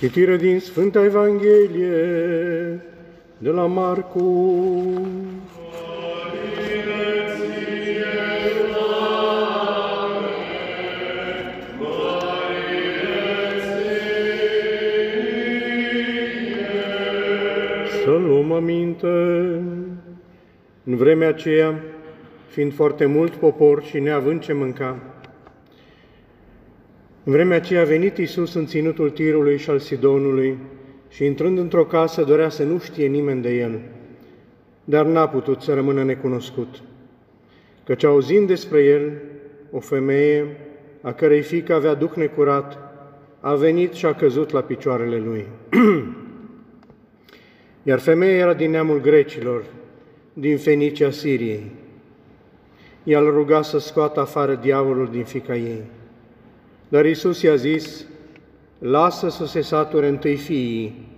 Citire din Sfânta Evanghelie de la Marcu. Să luăm aminte. În vremea aceea, fiind foarte mult popor și neavând ce mânca, în vremea aceea a venit Iisus în ținutul Tirului și al Sidonului și intrând într-o casă dorea să nu știe nimeni de el, dar n-a putut să rămână necunoscut. Căci auzind despre el, o femeie, a cărei fică avea duc necurat, a venit și a căzut la picioarele lui. Iar femeia era din neamul grecilor, din Fenicia Siriei. Ea îl ruga să scoată afară diavolul din fica ei. Dar Isus i-a zis, lasă să se sature întâi fiii,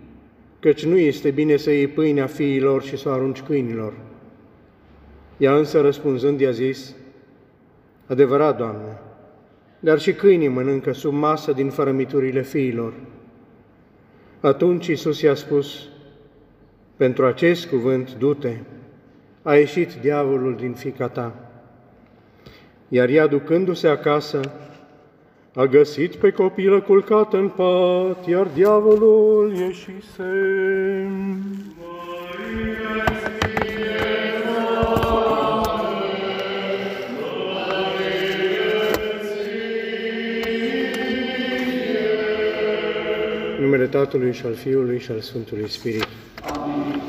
căci nu este bine să iei pâinea fiilor și să o arunci câinilor. Ea însă răspunzând i-a zis, adevărat, Doamne, dar și câinii mănâncă sub masă din fărămiturile fiilor. Atunci Isus i-a spus, pentru acest cuvânt, du-te, a ieșit diavolul din fica ta. Iar ea, ducându-se acasă, a găsit pe copilă culcată în pat, iar diavolul ieșise. În numele Tatălui și al Fiului și al Sfântului Spirit. Amin.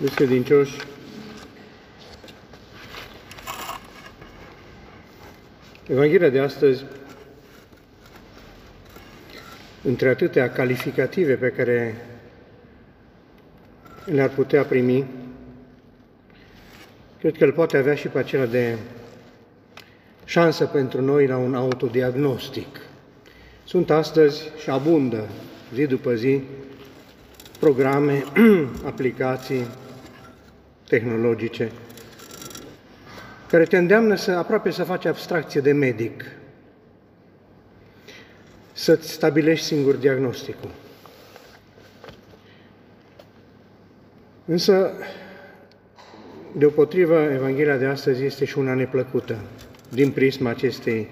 Deci, credincioși, Evanghelia de astăzi, între atâtea calificative pe care le-ar putea primi, cred că el poate avea și pe acela de șansă pentru noi la un autodiagnostic. Sunt astăzi și abundă, zi după zi, programe, aplicații tehnologice care te îndeamnă să aproape să faci abstracție de medic, să-ți stabilești singur diagnosticul. Însă, deopotrivă, Evanghelia de astăzi este și una neplăcută din prisma acestei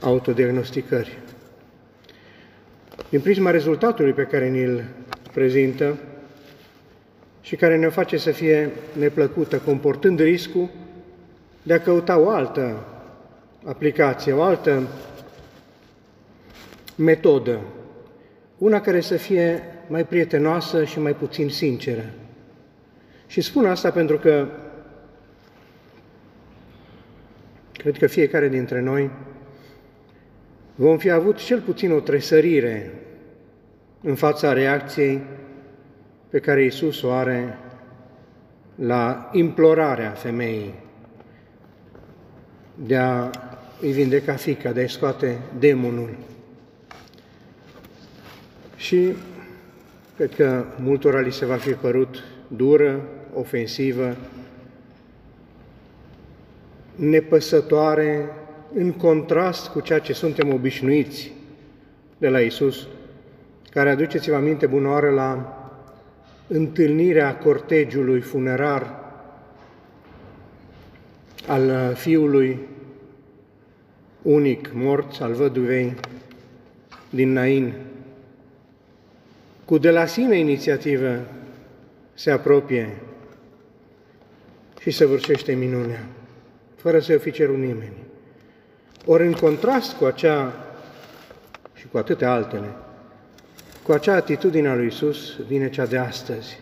autodiagnosticări. Din prisma rezultatului pe care ni-l prezintă și care ne face să fie neplăcută, comportând riscul de a căuta o altă aplicație, o altă metodă, una care să fie mai prietenoasă și mai puțin sinceră. Și spun asta pentru că cred că fiecare dintre noi vom fi avut cel puțin o tresărire în fața reacției pe care Iisus o are la implorarea femeii de a îi vindeca fica, de a-i scoate demonul. Și cred că multora li se va fi părut dură, ofensivă, nepăsătoare, în contrast cu ceea ce suntem obișnuiți de la Isus, care aduceți-vă aminte bună oară la întâlnirea cortegiului funerar al fiului unic mort, al văduvei din Nain. Cu de la sine inițiativă se apropie și săvârșește minunea, fără să-i fi cerut nimeni. Ori în contrast cu acea și cu atâtea altele, cu acea atitudine a lui Isus vine cea de astăzi,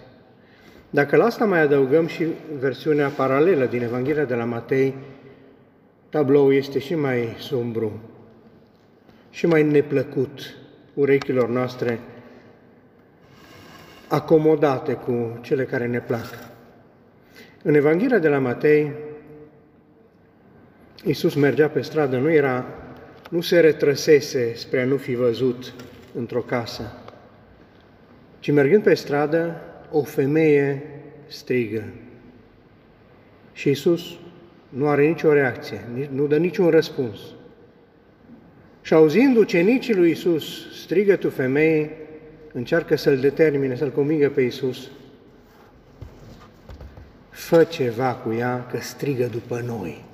dacă la asta mai adăugăm și versiunea paralelă din Evanghelia de la Matei, tabloul este și mai sumbru și mai neplăcut urechilor noastre, acomodate cu cele care ne plac. În Evanghelia de la Matei, Iisus mergea pe stradă, nu era, nu se retrăsese spre a nu fi văzut într-o casă, ci mergând pe stradă, o femeie strigă. Și Iisus nu are nicio reacție, nu dă niciun răspuns. Și auzind ucenicii lui Isus strigătul femeii, încearcă să-l determine, să-l convingă pe Isus. Fă ceva cu ea, că strigă după noi.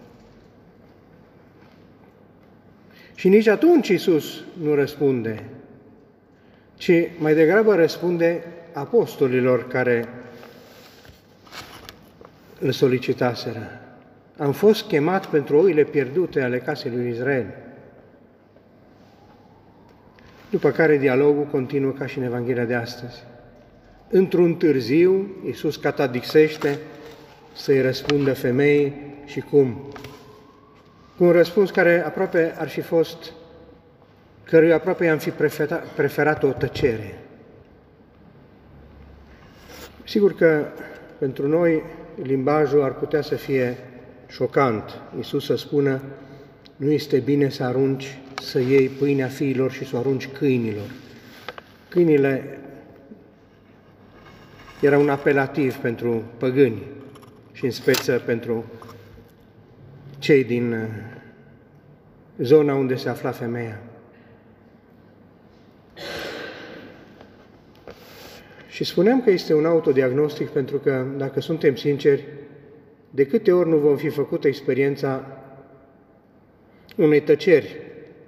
Și nici atunci Isus nu răspunde, ci mai degrabă răspunde apostolilor care îl solicitaseră. Am fost chemat pentru oile pierdute ale casei lui Israel. După care dialogul continuă ca și în Evanghelia de astăzi. Într-un târziu, Iisus catadixește să-i răspundă femeii și cum. Cu un răspuns care aproape ar fi fost, căruia aproape i-am fi preferat, preferat o tăcere. Sigur că pentru noi limbajul ar putea să fie șocant. Iisus să spună, nu este bine să arunci, să iei pâinea fiilor și să o arunci câinilor. Câinile era un apelativ pentru păgâni și în speță pentru cei din uh, zona unde se afla femeia. Și spuneam că este un autodiagnostic pentru că, dacă suntem sinceri, de câte ori nu vom fi făcut experiența unei tăceri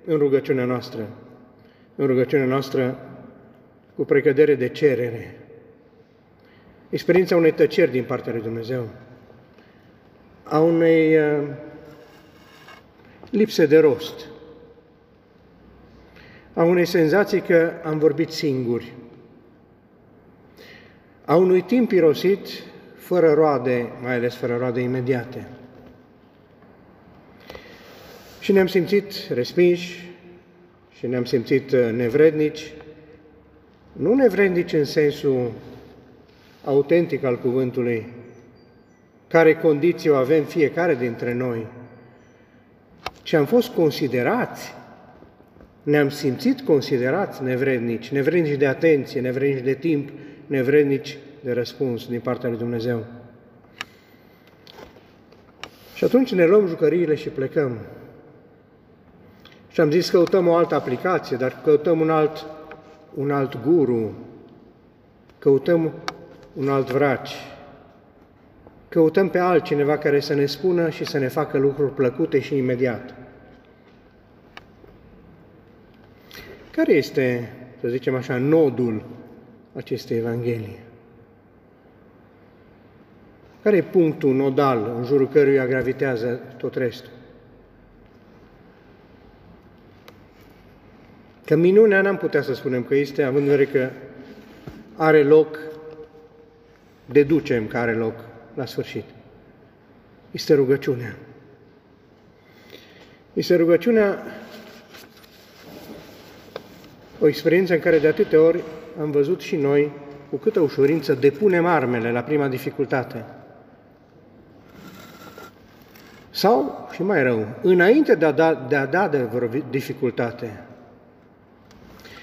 în rugăciunea noastră, în rugăciunea noastră cu precădere de cerere, experiența unei tăceri din partea lui Dumnezeu, a unei uh, lipse de rost, a unei senzații că am vorbit singuri, a unui timp irosit fără roade, mai ales fără roade imediate. Și ne-am simțit respinși și ne-am simțit uh, nevrednici, nu nevrednici în sensul autentic al cuvântului, care condiții o avem fiecare dintre noi, ci am fost considerați, ne-am simțit considerați nevrednici, nevrednici de atenție, nevrednici de timp, nevrednici de răspuns din partea lui Dumnezeu. Și atunci ne luăm jucăriile și plecăm. Și am zis, căutăm o altă aplicație, dar căutăm un alt, un alt guru, căutăm un alt vraci, căutăm pe altcineva care să ne spună și să ne facă lucruri plăcute și imediat. Care este, să zicem așa, nodul acestei Evanghelii? Care e punctul nodal în jurul căruia gravitează tot restul? Că minunea n-am putea să spunem că este, având în vedere că are loc, deducem că are loc la sfârșit. Este rugăciunea. Este rugăciunea o experiență în care de atâtea ori am văzut și noi cu câtă ușurință depunem armele la prima dificultate. Sau, și mai rău, înainte de a da de, a da de vreo dificultate,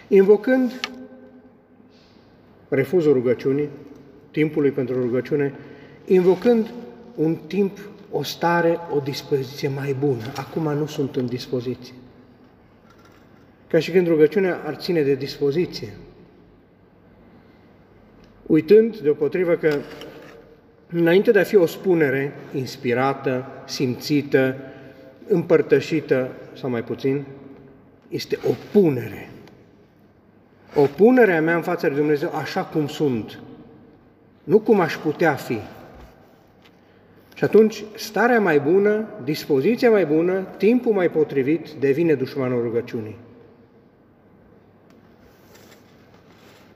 invocând refuzul rugăciunii, timpului pentru rugăciune, invocând un timp, o stare, o dispoziție mai bună. Acum nu sunt în dispoziție. Ca și când rugăciunea ar ține de dispoziție. Uitând, deopotrivă, că înainte de a fi o spunere inspirată, simțită, împărtășită sau mai puțin, este o punere. O punere a mea în fața lui Dumnezeu așa cum sunt, nu cum aș putea fi. Și atunci starea mai bună, dispoziția mai bună, timpul mai potrivit devine dușmanul rugăciunii.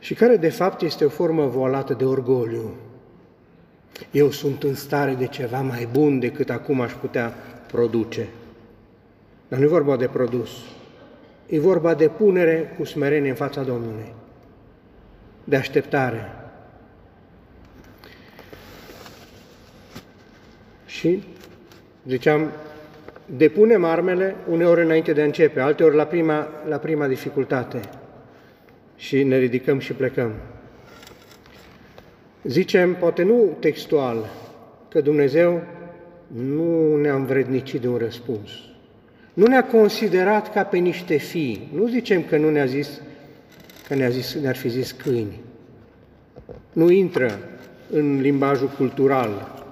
Și care de fapt este o formă voalată de orgoliu. Eu sunt în stare de ceva mai bun decât acum aș putea produce. Dar nu e vorba de produs, e vorba de punere cu smerenie în fața Domnului, de așteptare. Și, ziceam, depunem armele uneori înainte de a începe, alteori la prima, la prima dificultate și ne ridicăm și plecăm. Zicem, poate nu textual, că Dumnezeu nu ne-a învrednicit de un răspuns. Nu ne-a considerat ca pe niște fii. Nu zicem că nu ne-a zis, că ne-a zis, ne-ar fi zis câini. Nu intră în limbajul cultural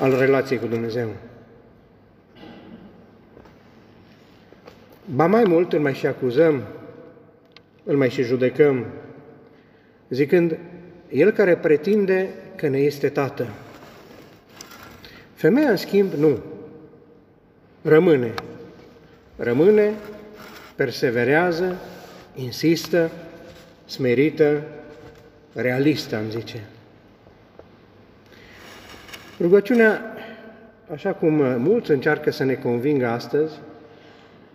al relației cu Dumnezeu. Ba mai mult, îl mai și acuzăm, îl mai și judecăm, zicând, el care pretinde că ne este tată. Femeia, în schimb, nu. Rămâne. Rămâne, perseverează, insistă, smerită, realistă, am zice. Rugăciunea, așa cum mulți încearcă să ne convingă astăzi,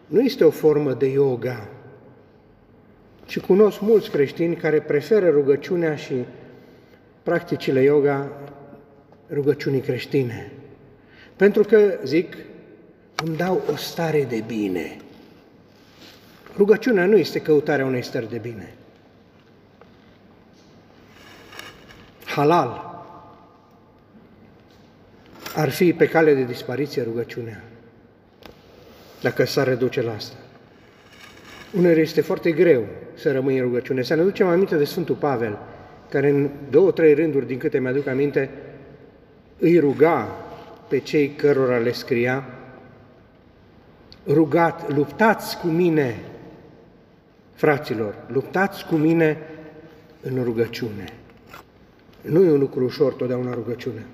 nu este o formă de yoga, ci cunosc mulți creștini care preferă rugăciunea și practicile yoga rugăciunii creștine. Pentru că, zic, îmi dau o stare de bine. Rugăciunea nu este căutarea unei stări de bine. Halal ar fi pe cale de dispariție rugăciunea, dacă s-ar reduce la asta. Uneori este foarte greu să rămâi în rugăciune. Să ne ducem aminte de Sfântul Pavel, care în două, trei rânduri, din câte mi-aduc aminte, îi ruga pe cei cărora le scria, rugat, luptați cu mine, fraților, luptați cu mine în rugăciune. Nu e un lucru ușor totdeauna rugăciune.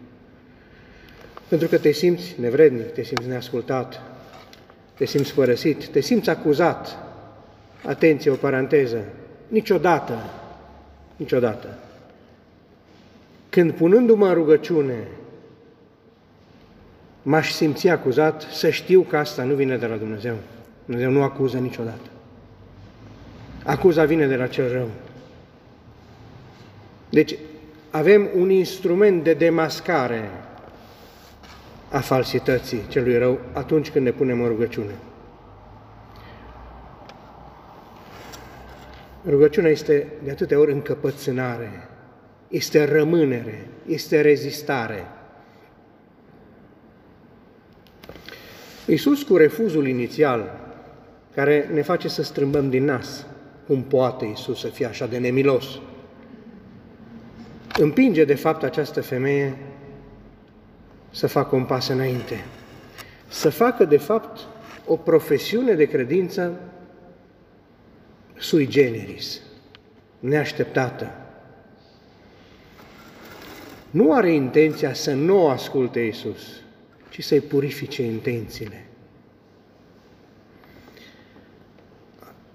Pentru că te simți nevrednic, te simți neascultat, te simți părăsit, te simți acuzat. Atenție, o paranteză, niciodată, niciodată. Când punându-mă în rugăciune, m-aș simți acuzat, să știu că asta nu vine de la Dumnezeu. Dumnezeu nu acuză niciodată. Acuza vine de la cel rău. Deci avem un instrument de demascare a falsității celui rău atunci când ne punem în rugăciune. Rugăciunea este de atâtea ori încăpățânare, este rămânere, este rezistare. Iisus cu refuzul inițial, care ne face să strâmbăm din nas, cum poate Iisus să fie așa de nemilos, împinge de fapt această femeie să facă un pas înainte, să facă de fapt o profesiune de credință sui generis, neașteptată. Nu are intenția să nu asculte Iisus, ci să-i purifice intențiile.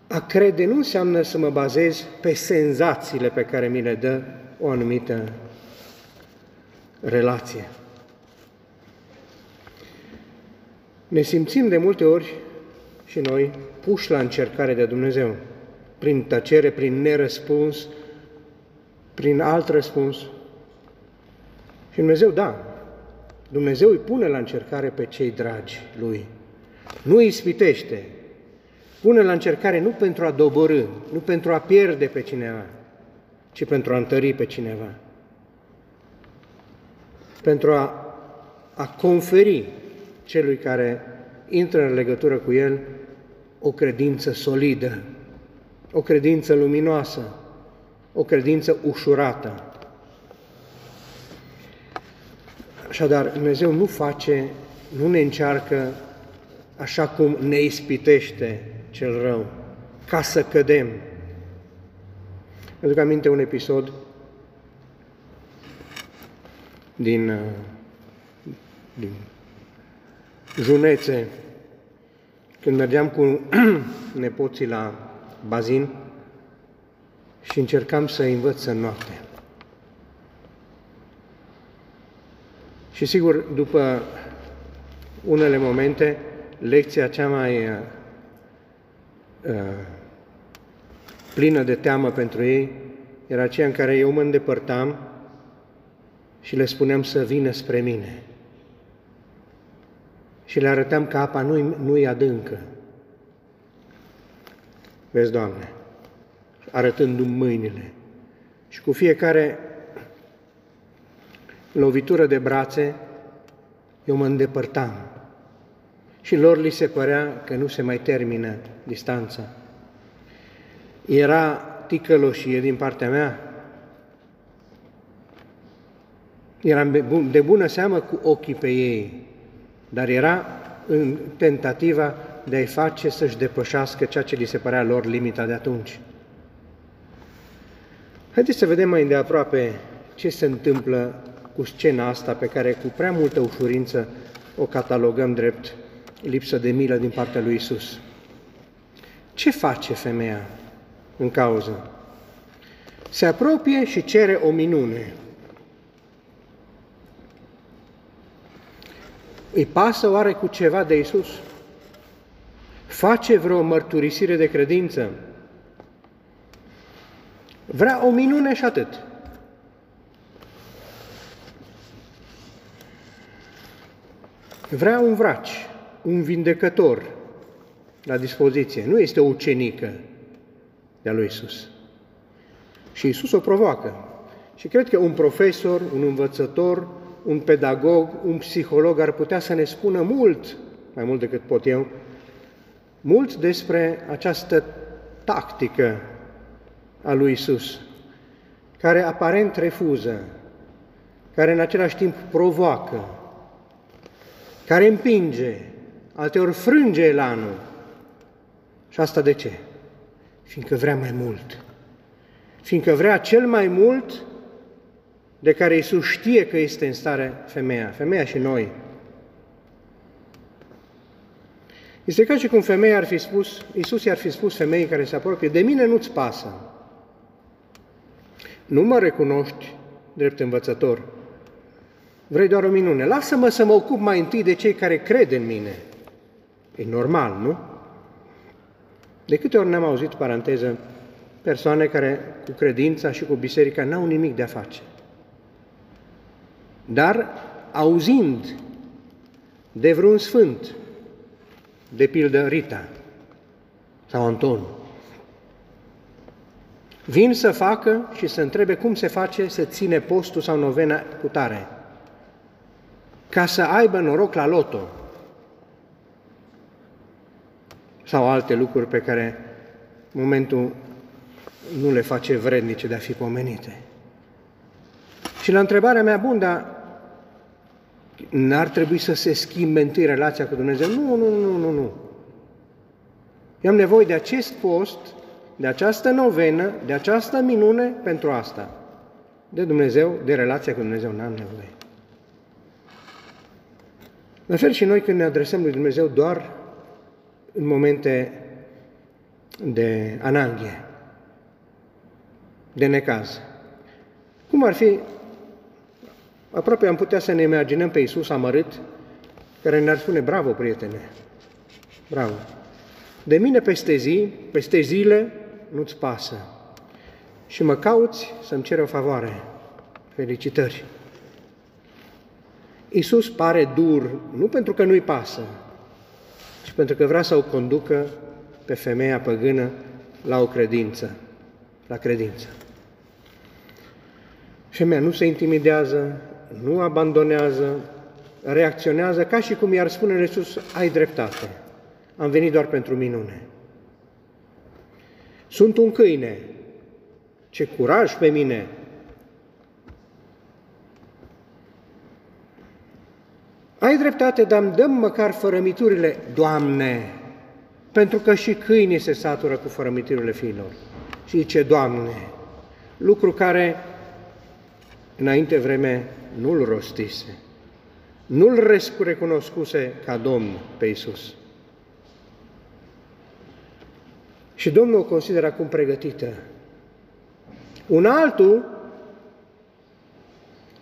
A crede nu înseamnă să mă bazez pe senzațiile pe care mi le dă o anumită relație. Ne simțim de multe ori și noi puși la încercare de Dumnezeu, prin tăcere, prin nerăspuns, prin alt răspuns. Și Dumnezeu, da, Dumnezeu îi pune la încercare pe cei dragi Lui. Nu îi ispitește, pune la încercare nu pentru a doborâ, nu pentru a pierde pe cineva, ci pentru a întări pe cineva. Pentru a, a conferi celui care intră în legătură cu el o credință solidă, o credință luminoasă, o credință ușurată. Așadar, Dumnezeu nu face, nu ne încearcă așa cum ne ispitește cel rău, ca să cădem. Aduc aminte un episod din, uh, din junețe, când mergeam cu nepoții la bazin și încercam să învăț în noapte. Și sigur, după unele momente, lecția cea mai uh, uh, plină de teamă pentru ei era aceea în care eu mă îndepărtam și le spuneam să vină spre mine și le arătam că apa nu-i, nu adâncă. Vezi, Doamne, arătându-mi mâinile. Și cu fiecare lovitură de brațe, eu mă îndepărtam. Și lor li se părea că nu se mai termină distanța. Era ticăloșie din partea mea. Eram de bună seamă cu ochii pe ei, dar era în tentativa de a-i face să-și depășească ceea ce li se părea lor limita de atunci. Haideți să vedem mai îndeaproape ce se întâmplă cu scena asta pe care cu prea multă ușurință o catalogăm drept lipsă de milă din partea lui Isus. Ce face femeia în cauză? Se apropie și cere o minune. Îi pasă oare cu ceva de Isus? Face vreo mărturisire de credință? Vrea o minune și atât. Vrea un vraci, un vindecător la dispoziție. Nu este o ucenică de-a lui Isus. Și Isus o provoacă. Și cred că un profesor, un învățător, un pedagog, un psiholog ar putea să ne spună mult, mai mult decât pot eu, mult despre această tactică a lui Isus, care aparent refuză, care în același timp provoacă, care împinge, alteori frânge elanul. Și asta de ce? Fiindcă vrea mai mult. Fiindcă vrea cel mai mult de care Iisus știe că este în stare femeia, femeia și noi. Este ca și cum femeia ar fi spus, Iisus i-ar fi spus femeii care se apropie, de mine nu-ți pasă. Nu mă recunoști drept învățător. Vrei doar o minune. Lasă-mă să mă ocup mai întâi de cei care cred în mine. E normal, nu? De câte ori ne-am auzit, paranteză, persoane care cu credința și cu biserica n-au nimic de a face. Dar auzind de vreun sfânt, de pildă Rita sau Anton, vin să facă și să întrebe cum se face să ține postul sau novena cu tare, ca să aibă noroc la loto sau alte lucruri pe care momentul nu le face vrednice de a fi pomenite. Și la întrebarea mea, bun, dar n-ar trebui să se schimbe întâi relația cu Dumnezeu? Nu, nu, nu, nu, nu. Eu am nevoie de acest post, de această novenă, de această minune pentru asta. De Dumnezeu, de relația cu Dumnezeu, n-am nevoie. La fel și noi când ne adresăm lui Dumnezeu doar în momente de ananghie, de necaz. Cum ar fi Aproape am putea să ne imaginăm pe Iisus amărât, care ne-ar spune, bravo, prietene, bravo. De mine peste zi, peste zile, nu-ți pasă. Și mă cauți să-mi cere o favoare. Felicitări! Iisus pare dur, nu pentru că nu-i pasă, ci pentru că vrea să o conducă pe femeia păgână la o credință, la credință. Femeia nu se intimidează, nu abandonează, reacționează ca și cum i-ar spune Iisus, ai dreptate, am venit doar pentru minune. Sunt un câine, ce curaj pe mine! Ai dreptate, dar îmi dăm măcar fărămiturile, Doamne, pentru că și câinii se satură cu fărămiturile fiilor. Și zice, Doamne, lucru care înainte vreme nu-l rostise, nu-l recunoscuse ca Domn pe Iisus. Și Domnul o consideră acum pregătită. Un altul,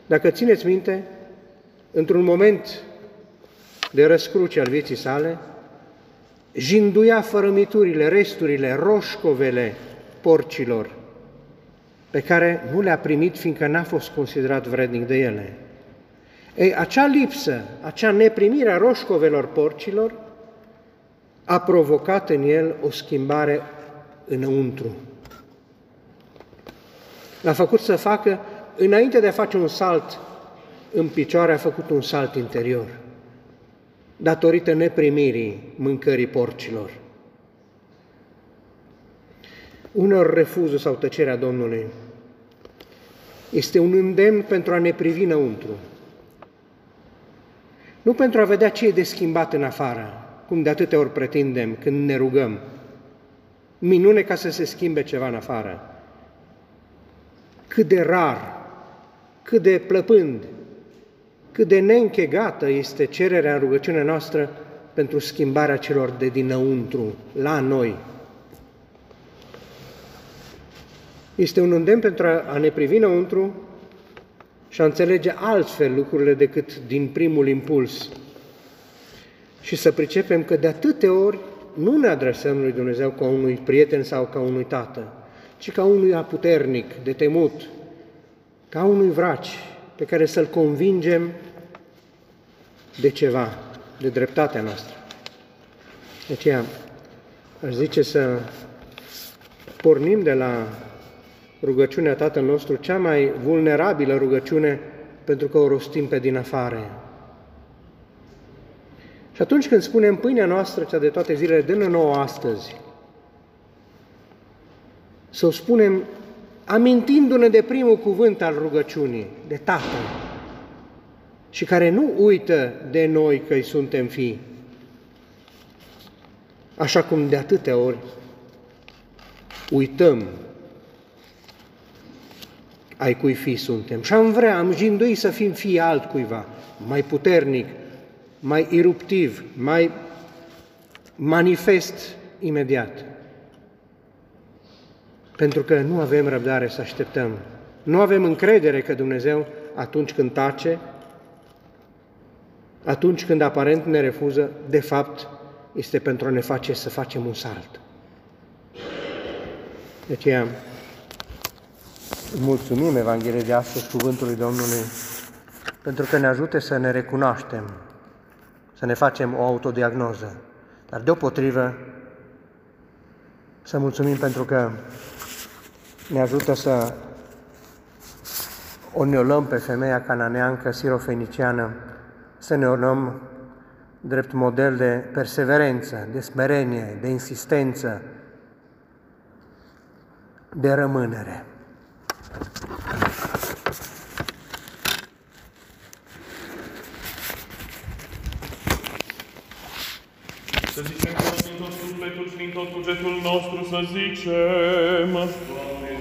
dacă țineți minte, într-un moment de răscruce al vieții sale, jinduia fărămiturile, resturile, roșcovele porcilor pe care nu le-a primit fiindcă n-a fost considerat vrednic de ele. Ei, acea lipsă, acea neprimire a roșcovelor porcilor a provocat în el o schimbare înăuntru. L-a făcut să facă, înainte de a face un salt în picioare, a făcut un salt interior. datorită neprimirii mâncării porcilor. Unor refuzul sau tăcerea Domnului este un îndemn pentru a ne privi înăuntru, nu pentru a vedea ce e de schimbat în afară, cum de atâtea ori pretindem când ne rugăm. Minune ca să se schimbe ceva în afară. Cât de rar, cât de plăpând, cât de neînchegată este cererea în rugăciunea noastră pentru schimbarea celor de dinăuntru, la noi. Este un îndemn pentru a ne privi înăuntru și a înțelege altfel lucrurile decât din primul impuls și să pricepem că de atâtea ori nu ne adresăm lui Dumnezeu ca unui prieten sau ca unui tată, ci ca unui aputernic, de temut, ca unui vraci pe care să-l convingem de ceva, de dreptatea noastră. De aceea, aș zice să pornim de la rugăciunea Tatăl nostru, cea mai vulnerabilă rugăciune, pentru că o rostim pe din afară. Și atunci când spunem pâinea noastră, cea de toate zilele, dă nouă astăzi, să o spunem amintindu-ne de primul cuvânt al rugăciunii, de Tatăl, și care nu uită de noi că îi suntem fii, așa cum de atâtea ori uităm ai cui fi suntem. Și am vrea, am jindui să fim fii altcuiva, mai puternic, mai eruptiv, mai manifest imediat. Pentru că nu avem răbdare să așteptăm. Nu avem încredere că Dumnezeu, atunci când tace, atunci când aparent ne refuză, de fapt, este pentru a ne face să facem un salt. De aceea, mulțumim Evangheliei de astăzi, Cuvântului Domnului, pentru că ne ajută să ne recunoaștem să ne facem o autodiagnoză, dar deopotrivă să mulțumim pentru că ne ajută să o neolăm pe femeia cananeancă, sirofeniciană, să ne orăm drept model de perseverență, de smerenie, de insistență, de rămânere. Să zicem tot sufletul din tot cugetul nostru să zicem, Doamne,